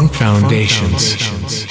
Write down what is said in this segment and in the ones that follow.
Strong foundations.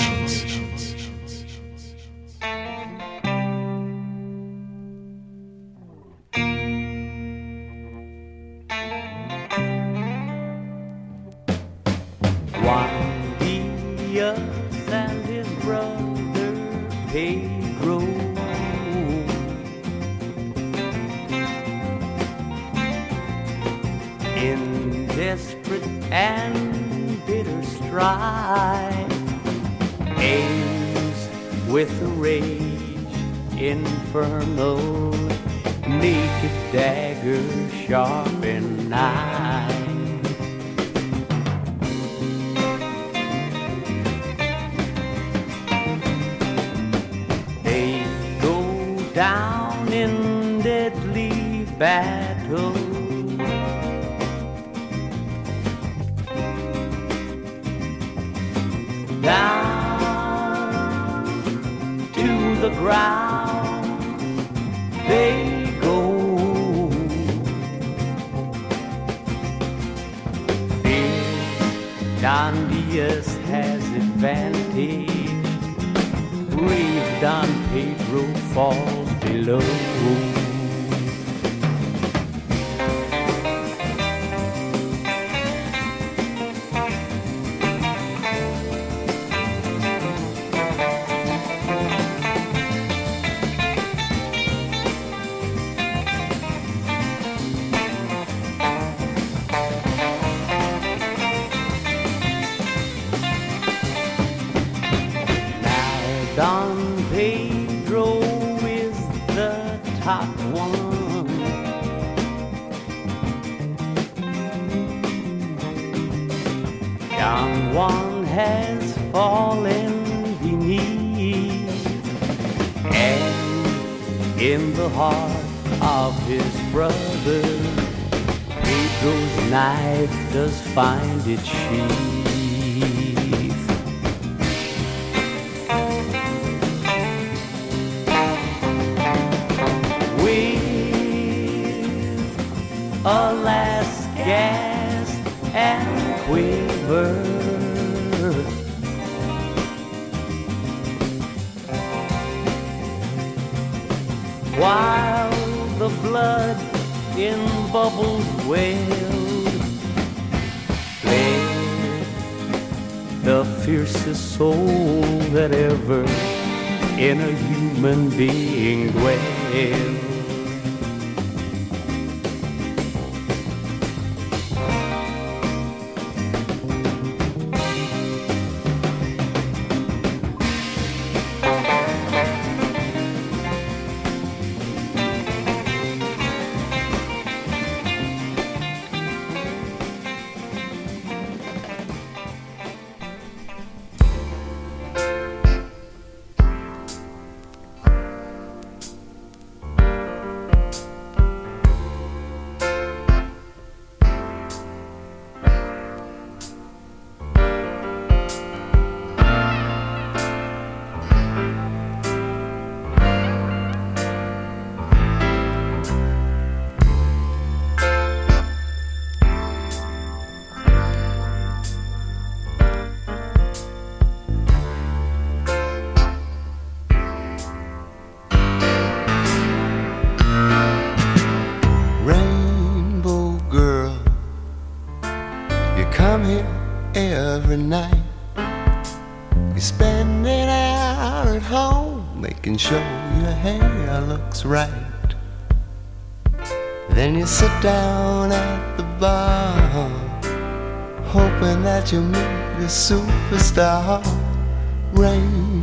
every night. You spend an hour at home, making sure your hair looks right. Then you sit down at the bar, hoping that you meet a superstar. Rain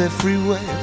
everywhere.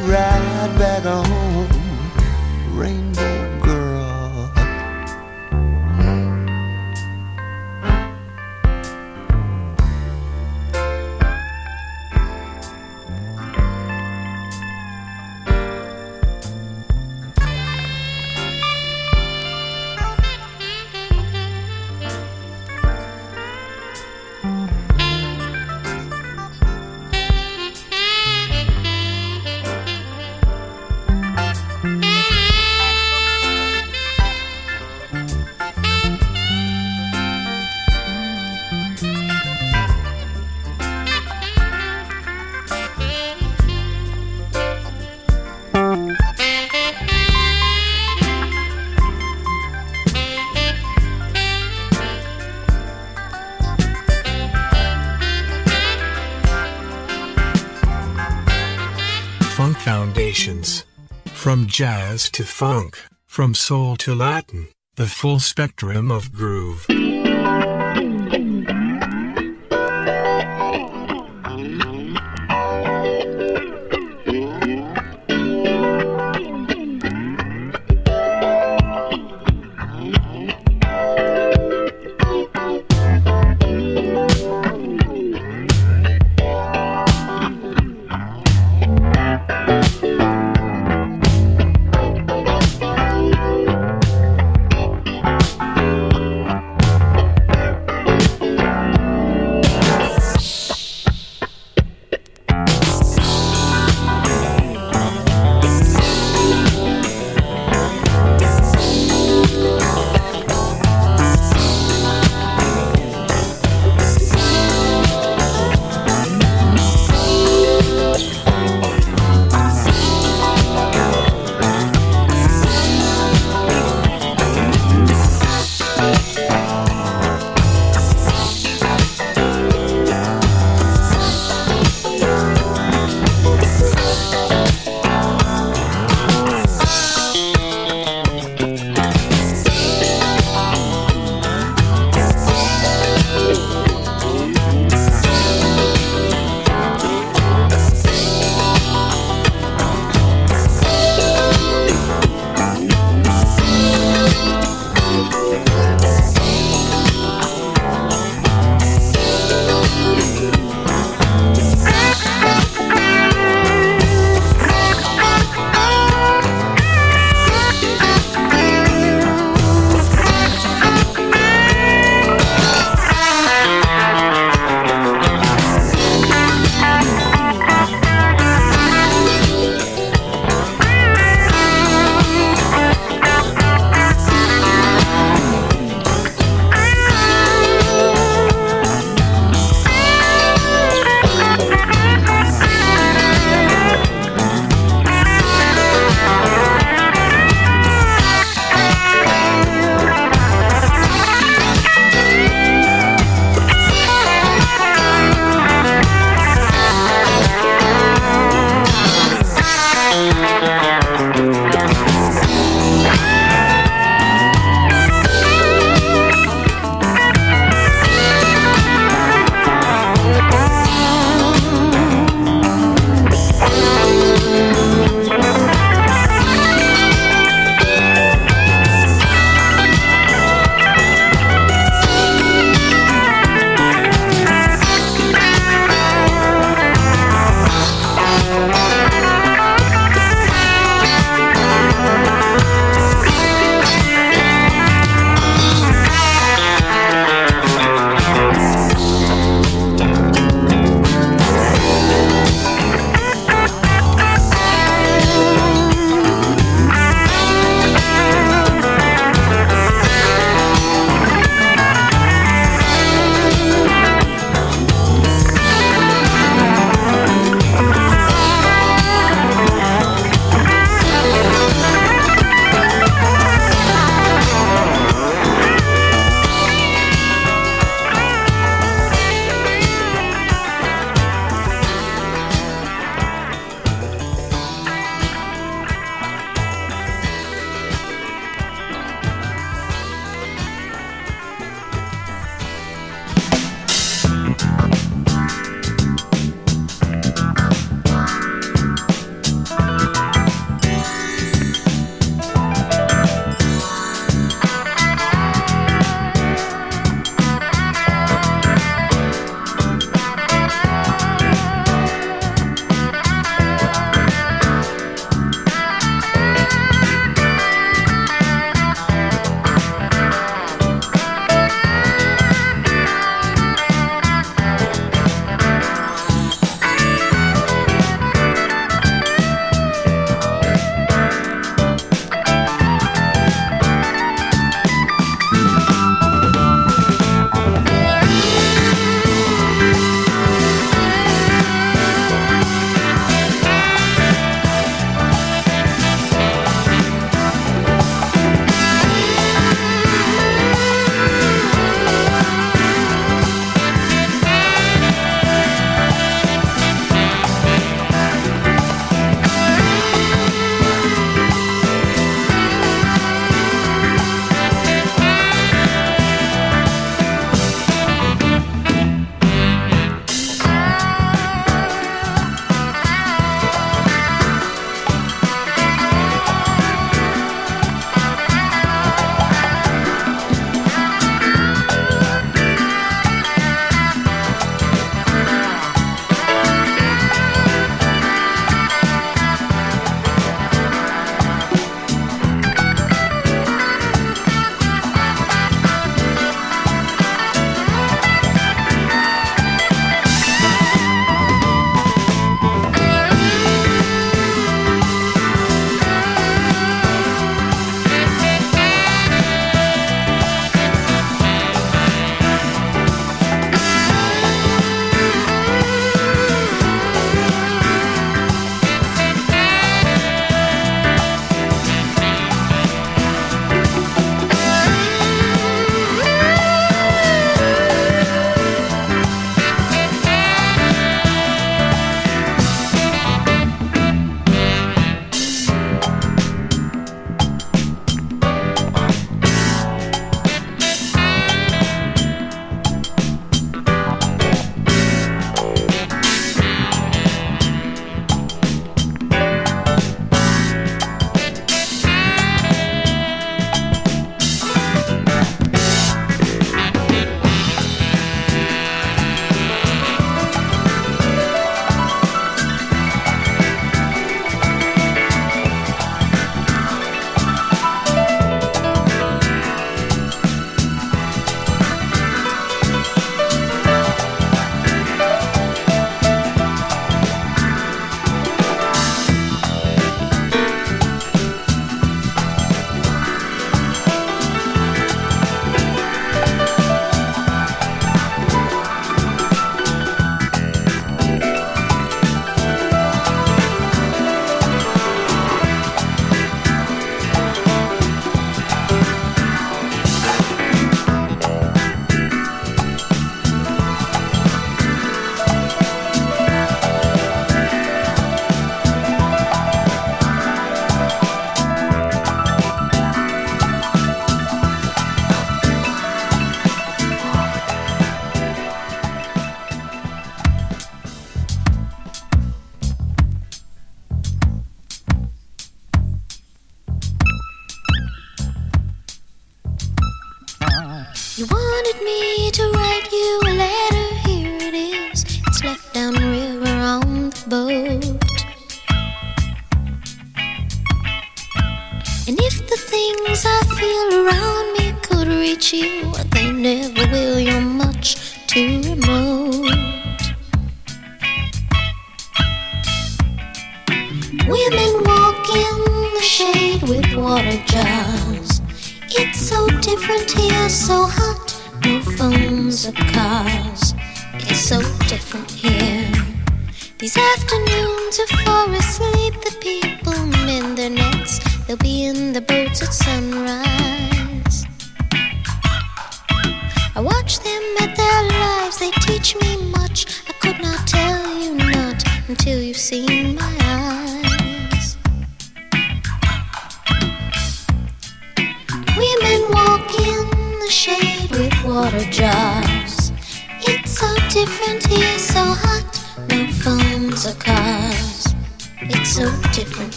From jazz to funk, from soul to Latin, the full spectrum of groove.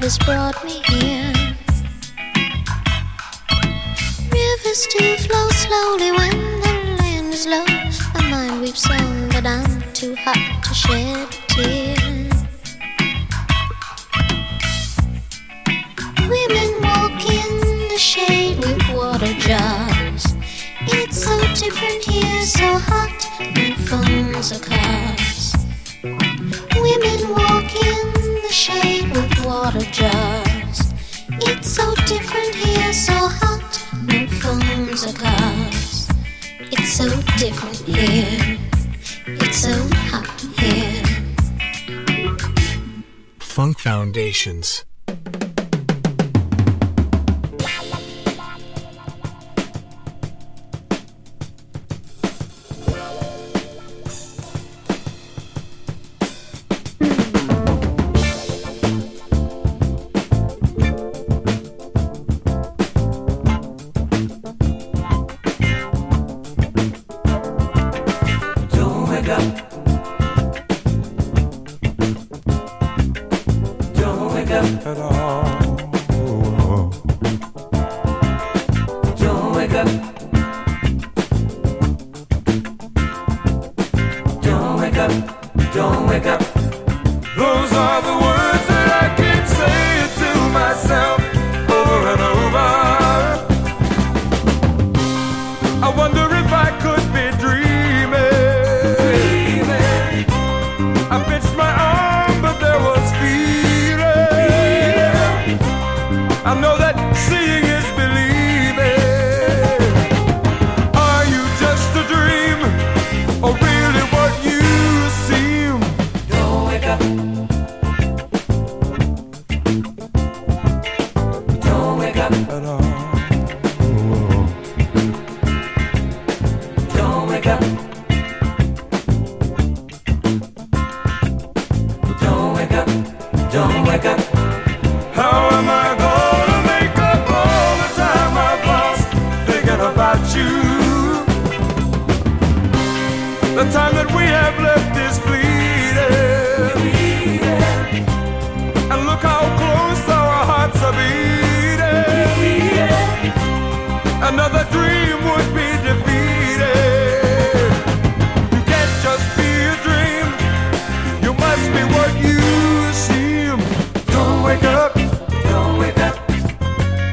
love has brought me here. Rivers do flow slowly when the land is low. My mind weeps on, but I'm too hot to shed a tear. Women walk in the shade with water jars. It's so different here, so hot, and phones are cars. water jars. It's so different here, so hot. No phones or cars. It's so different here. It's so hot here. Funk Foundations.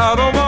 out of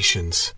Foundations.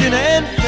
From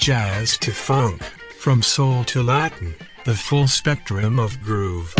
jazz to funk, from soul to Latin, the full spectrum of groove.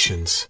Foundations.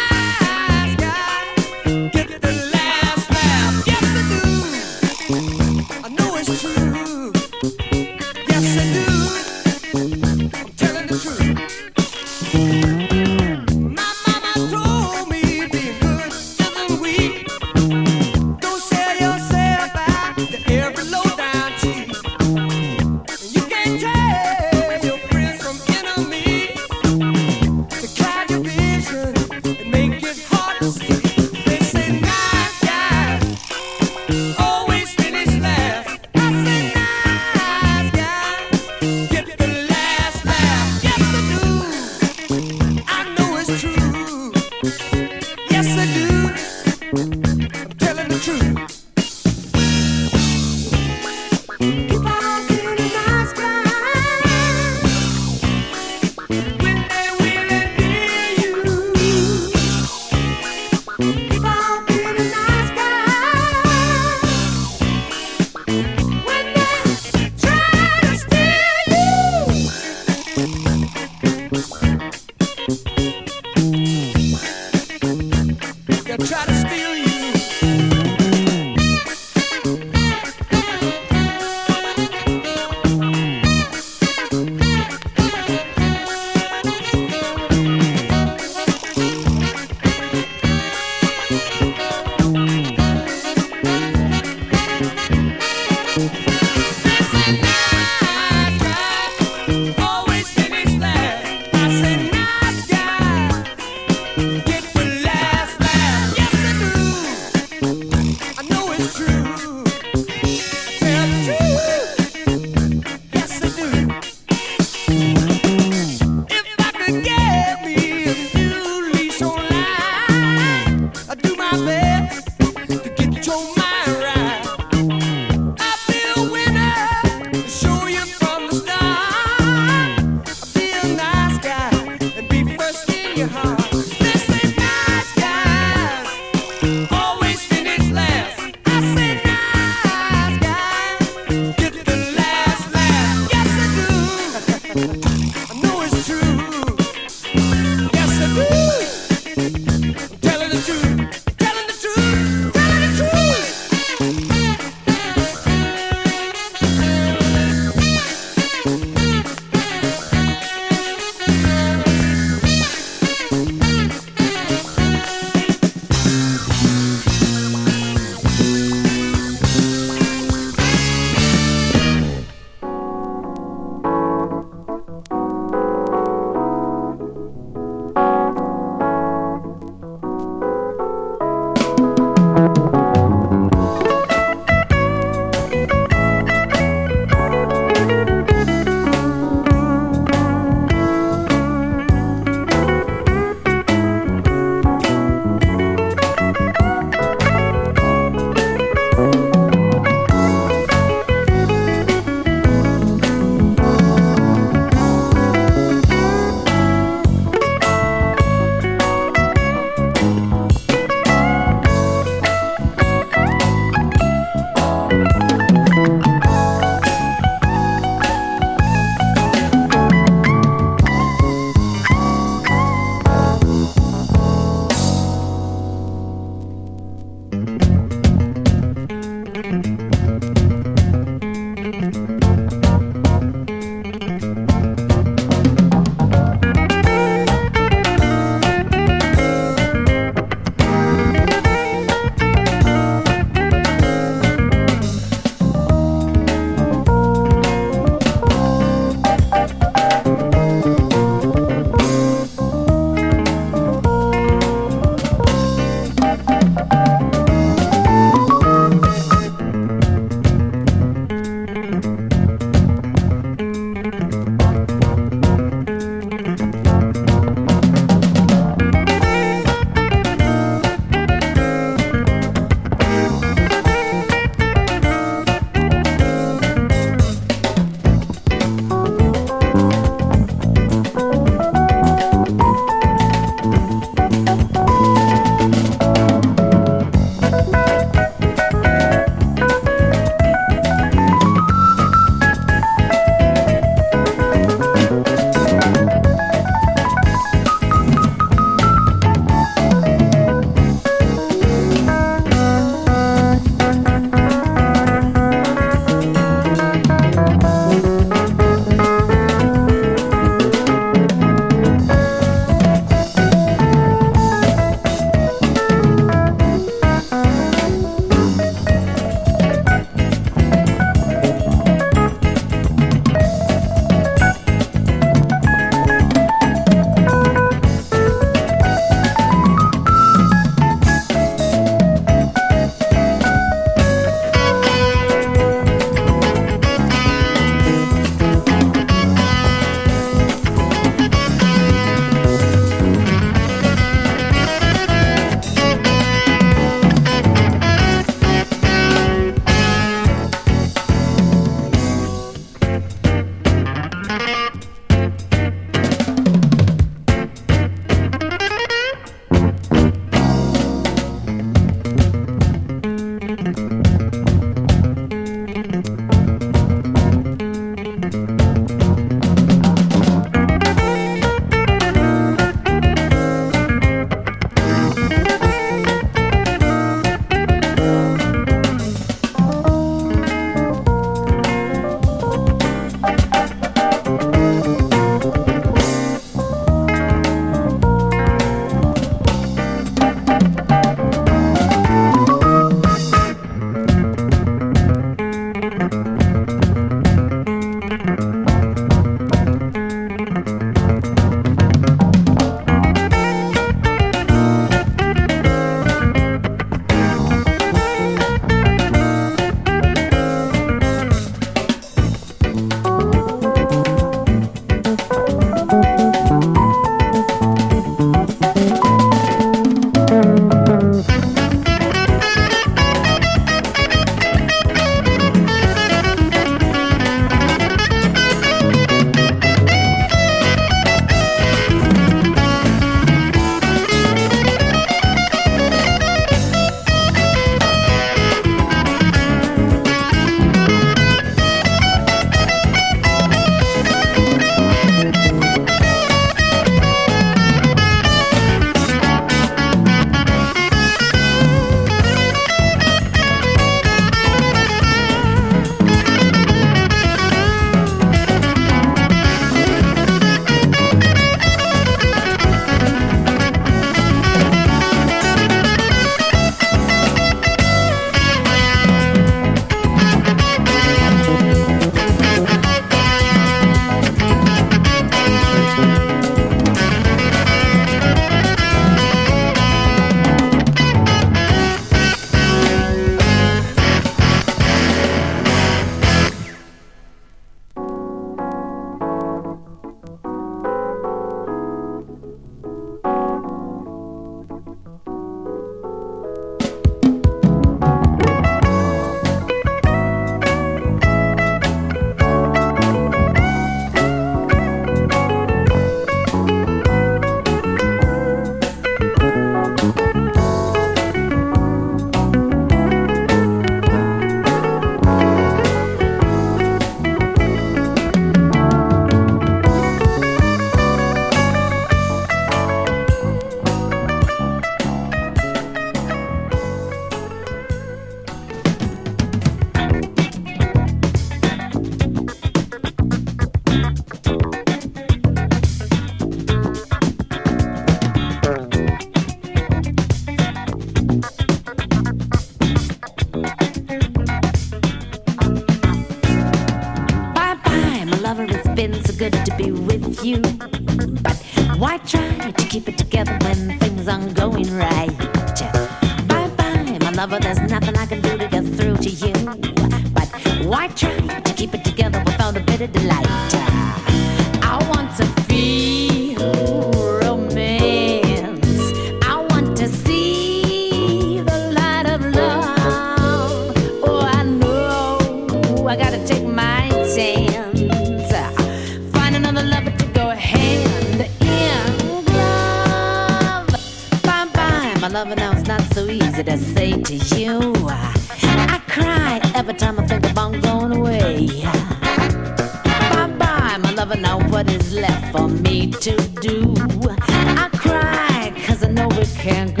Can't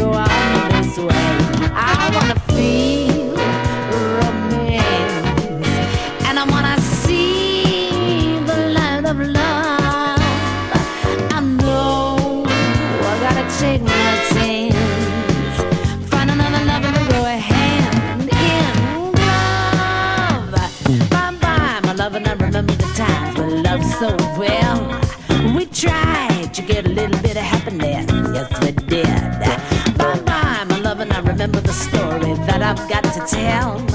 I've got to tell.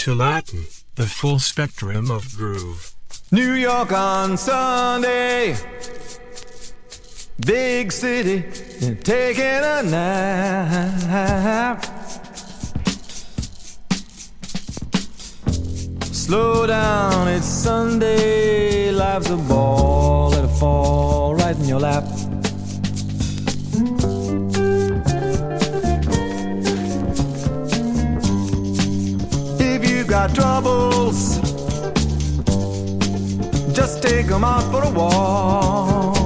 To Latin, the full spectrum of groove. New York on Sunday. Big city, taking a nap. Slow down, it's Sunday. Life's a ball, let it fall right in your lap. Got troubles, just take them out for a walk.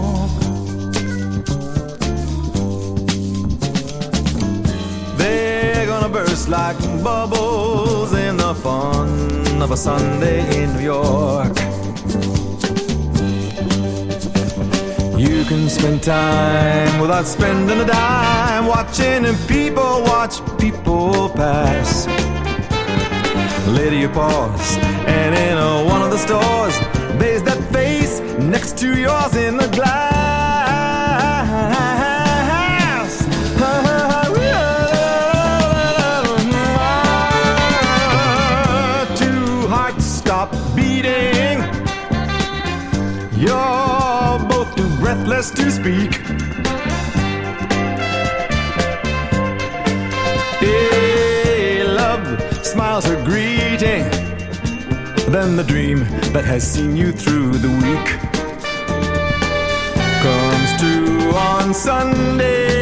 They're gonna burst like bubbles in the fun of a Sunday in New York. You can spend time without spending a dime watching people watch people pass. Later you pause, and in a, one of the stores, there's that face next to yours in the glass. Two hearts stop beating. You're both too breathless to speak. The dream that has seen you through the week. Comes true on Sunday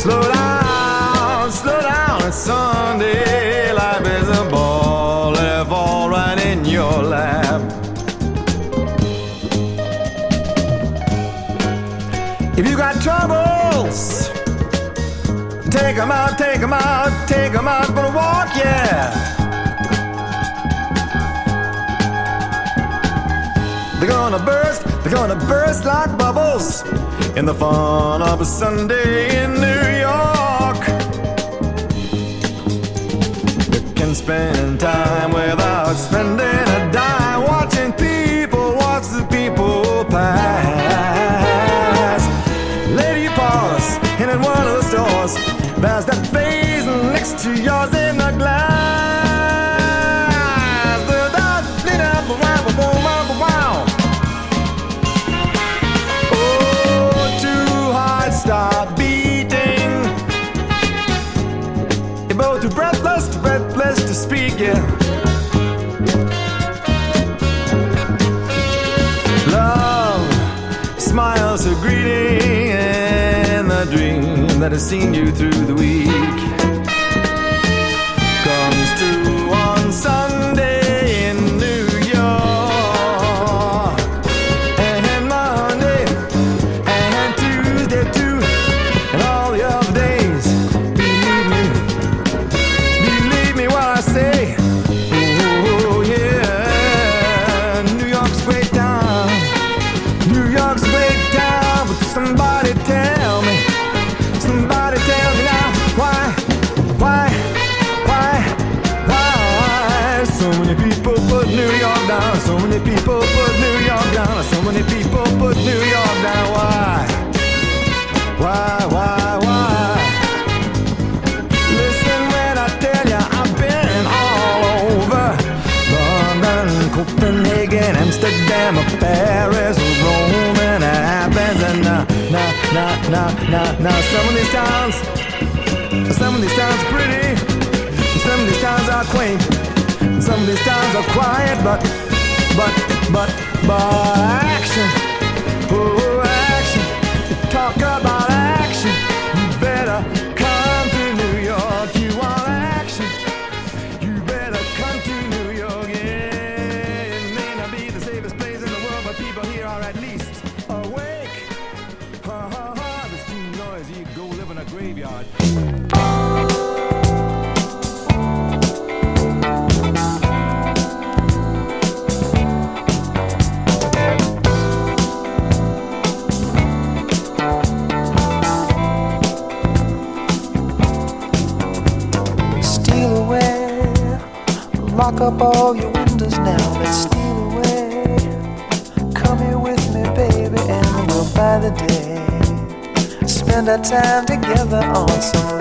Slow down, slow down, it's Sunday. Life is a ball, it fall right in your lap. If you got troubles, take 'em out, take 'em out, take 'em out for a walk, yeah. They're gonna burst, they're gonna burst like bubbles in the fun of a Sunday in New spend time without spending a dime watching people watch the people pass. Lady, and in one of the stores, there's that face next to yours in the glass. Wow. Oh, two hearts start beating. You're both too breathless, too breathless to speak, yeah. Love smiles a greeting and the dream that has seen you through the week Amsterdam, Paris, Rome, and Athens, and now, now, now, now, now, now, some of these towns, some of these towns pretty, some of these towns are quaint, some of these towns are quiet, but, but, but, but action, up all your windows now. Let's steal away. Come here with me, baby, and we'll buy the day. Spend our time together on some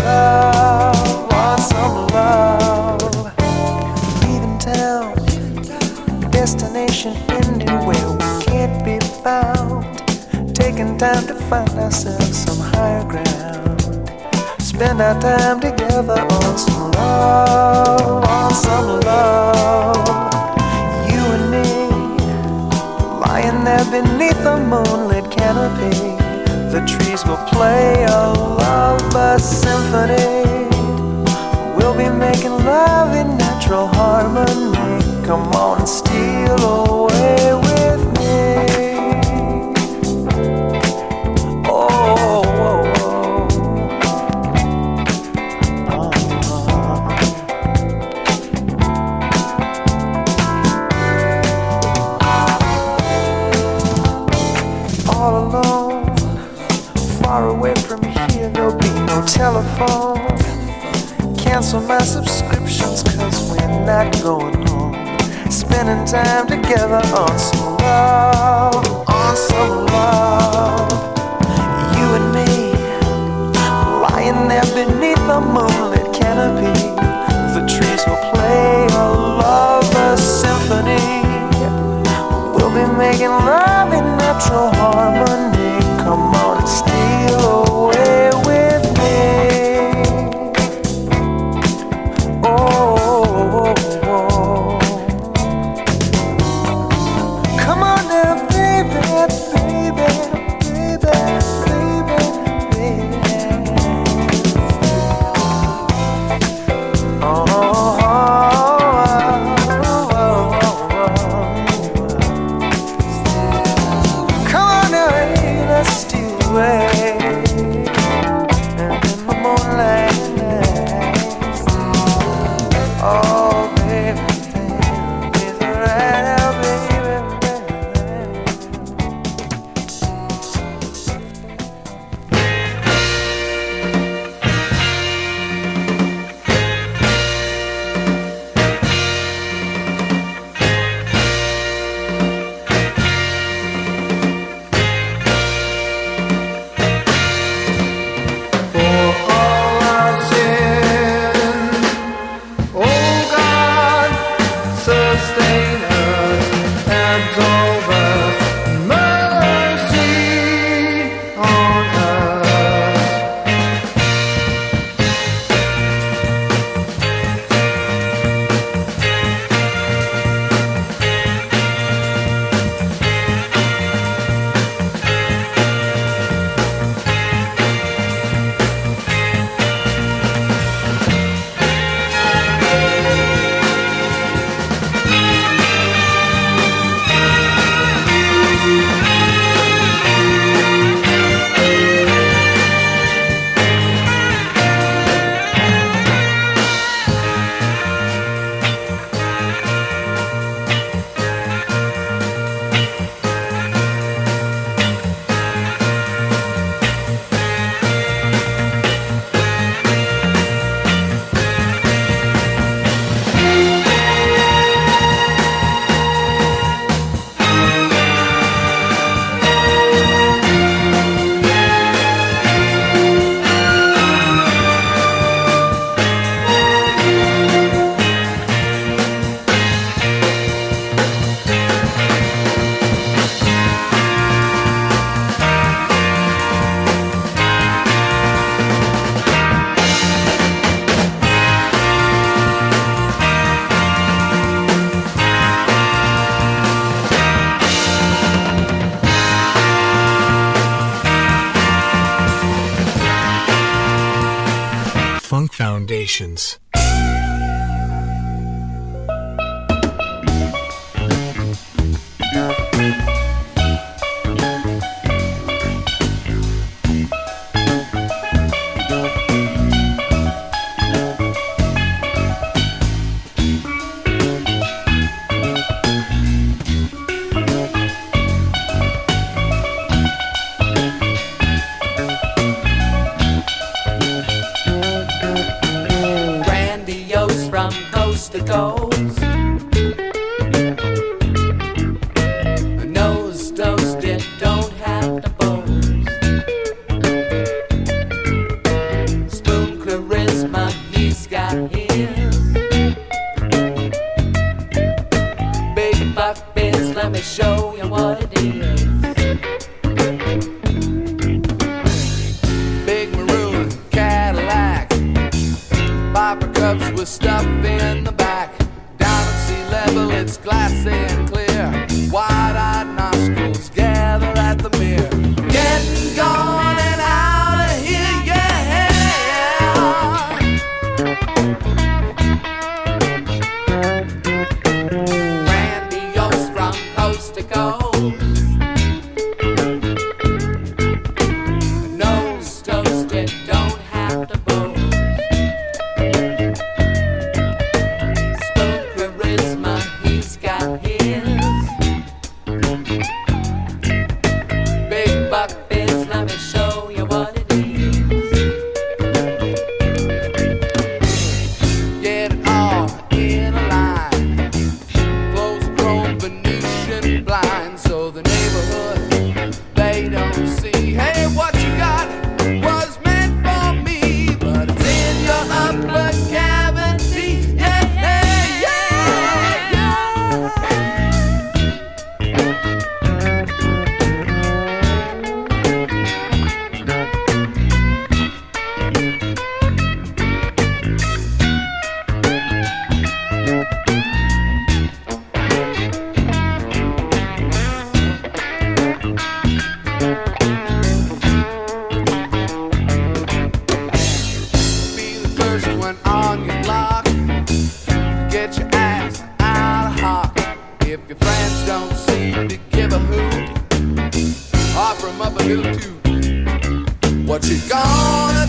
Spend our time together on some love, on some love. You and me, lying there beneath a moonlit canopy. The trees will play a love symphony. We'll be making love in natural harmony. Come on and steal away If your friends don't seem to give a hoot, offer them up a little toot. What you gonna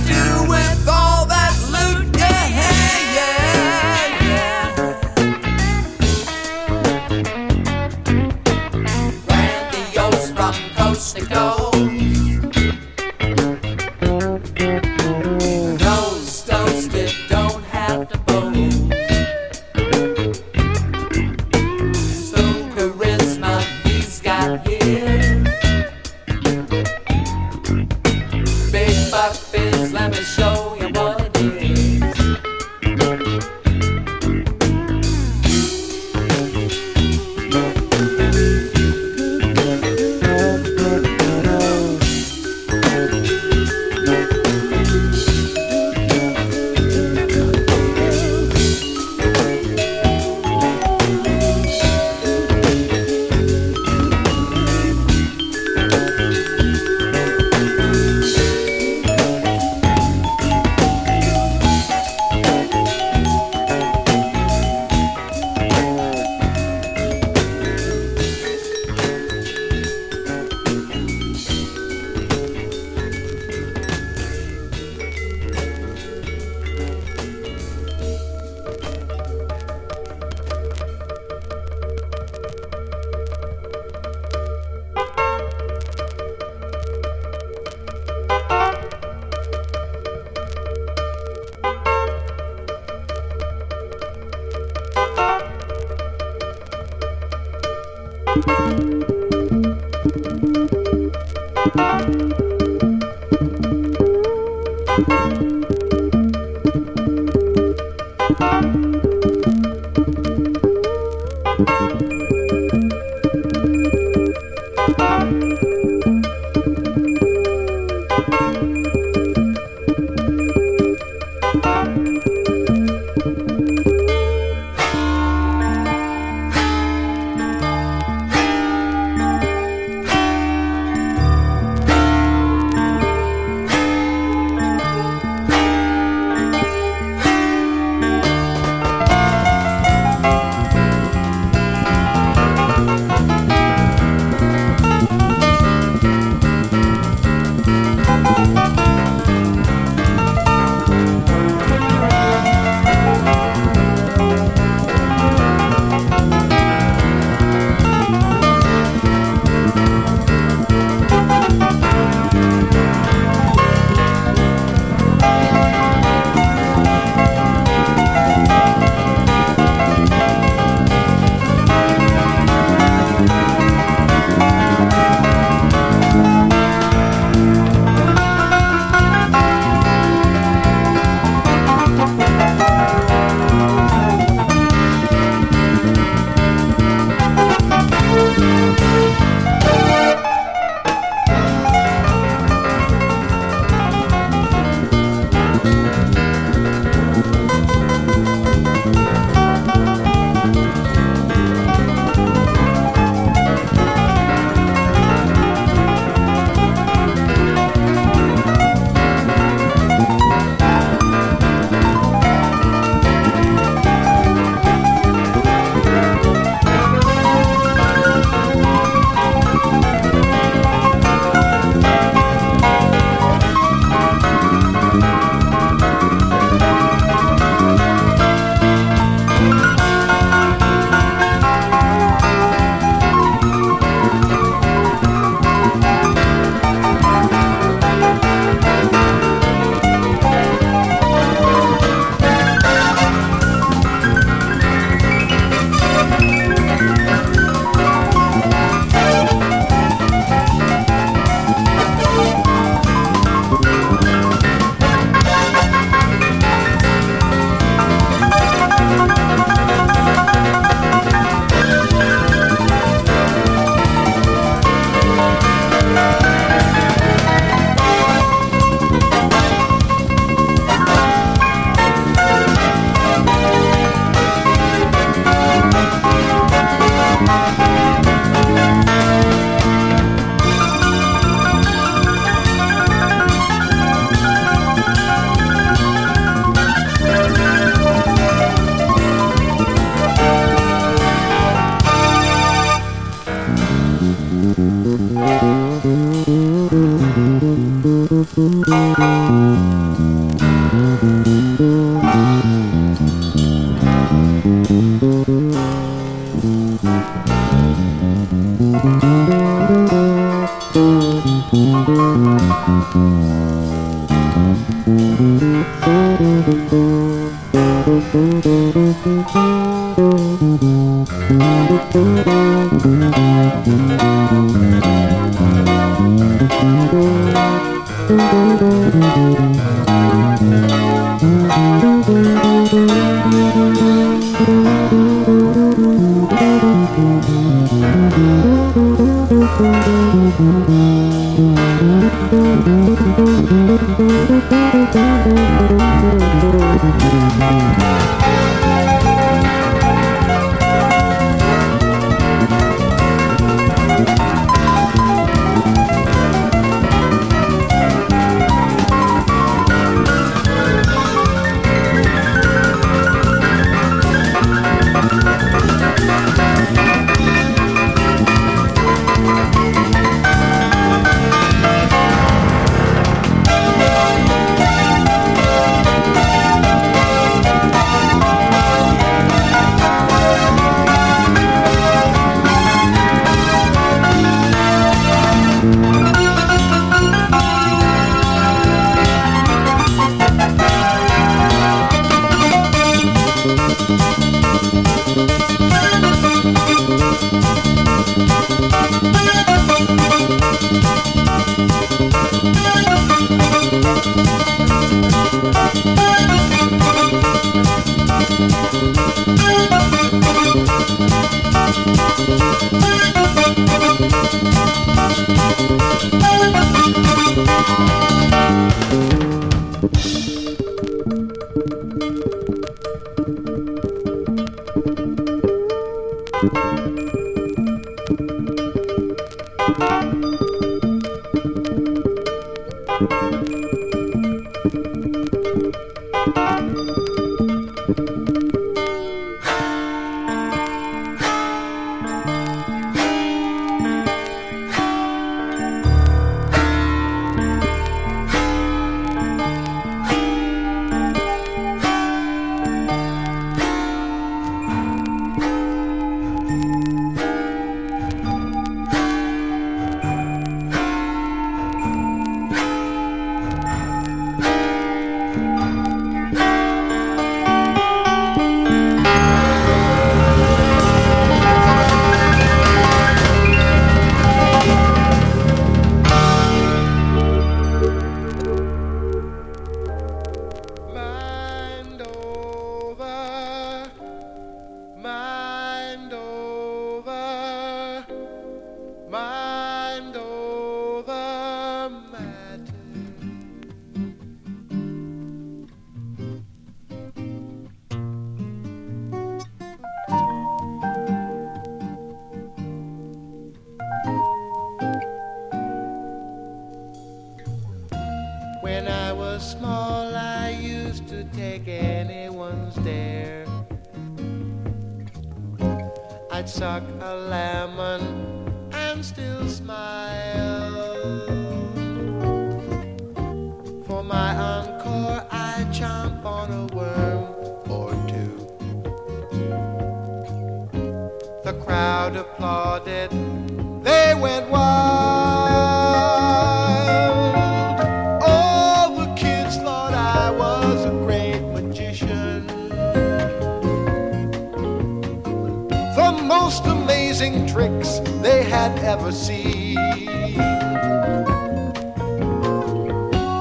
ever seen.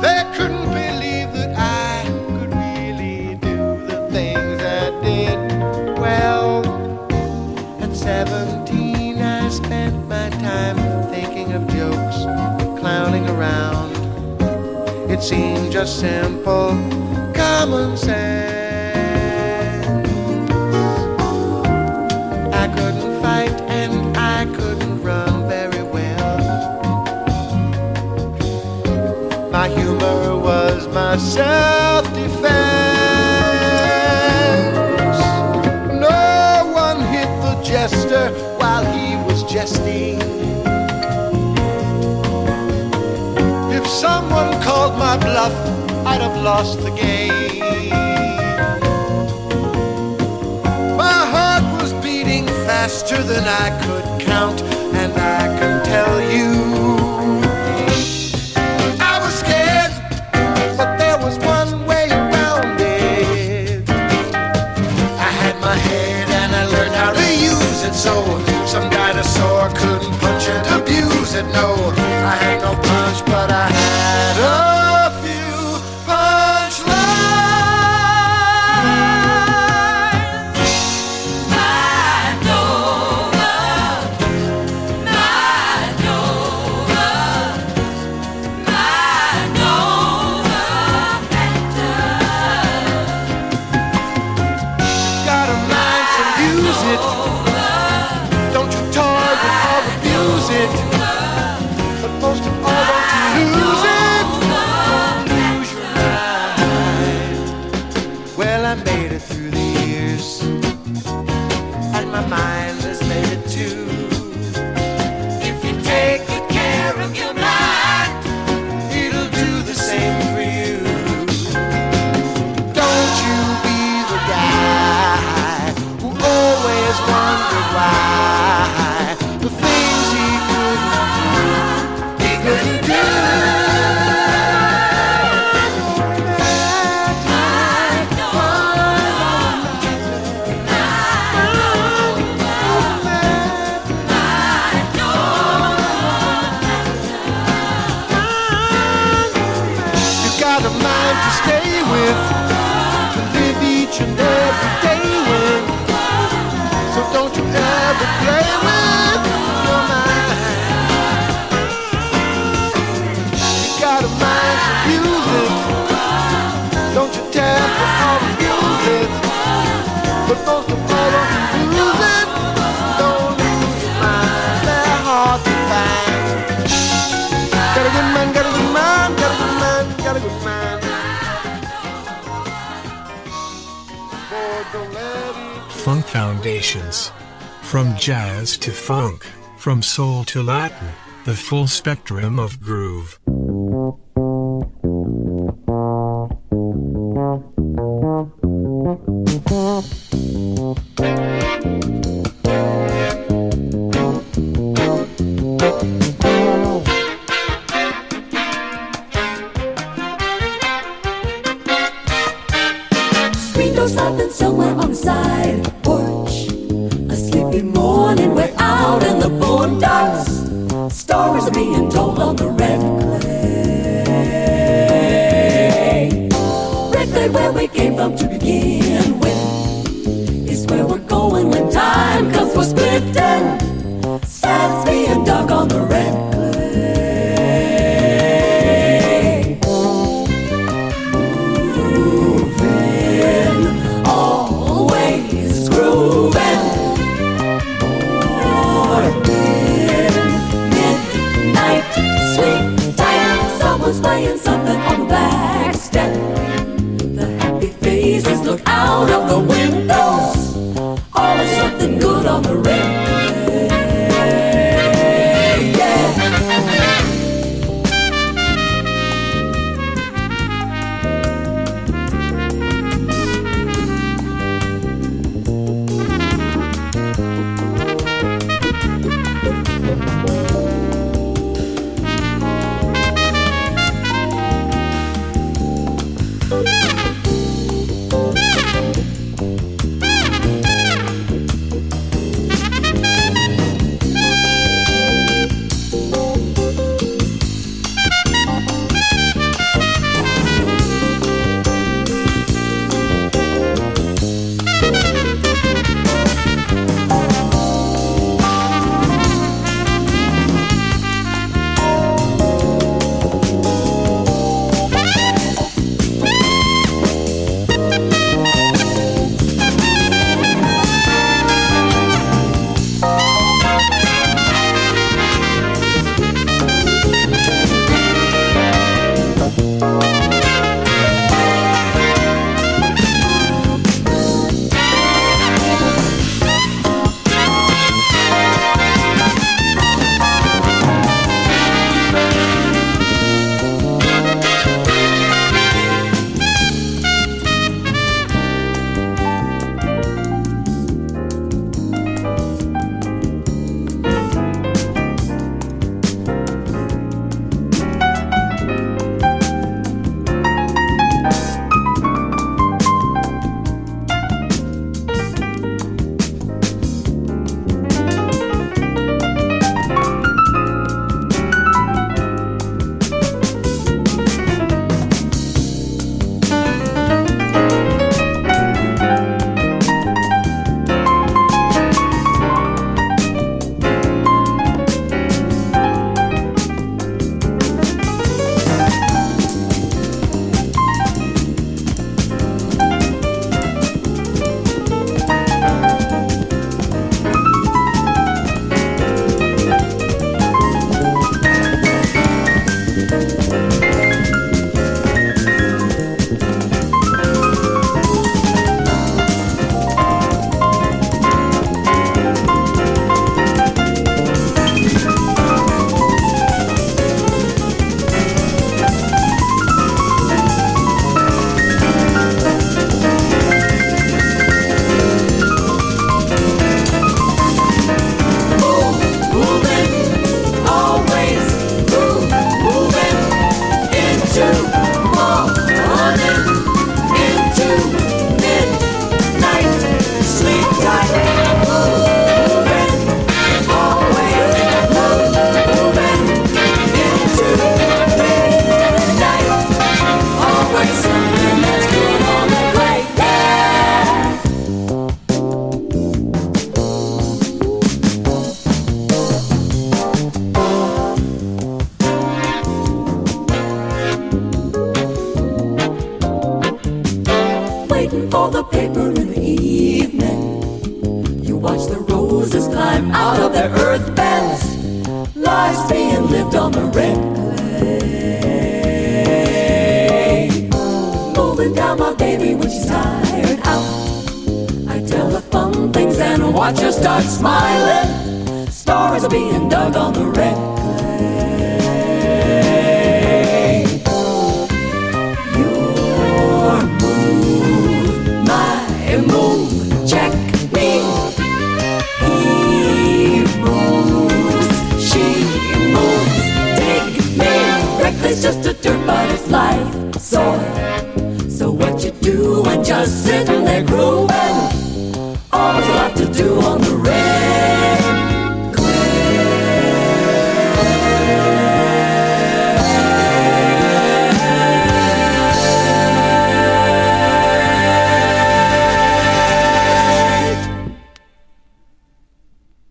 They couldn't believe that I could really do the things I did. Well, at 17, I spent my time thinking of jokes, clowning around. It seemed just simple common sense. my self defense. No one hit the jester while he was jesting. If someone called my bluff, I'd have lost the game. My heart was beating faster than I could count, and I can tell you. said no. I had no punch, but I had. foundations. From jazz to funk, from soul to Latin, the full spectrum of groove.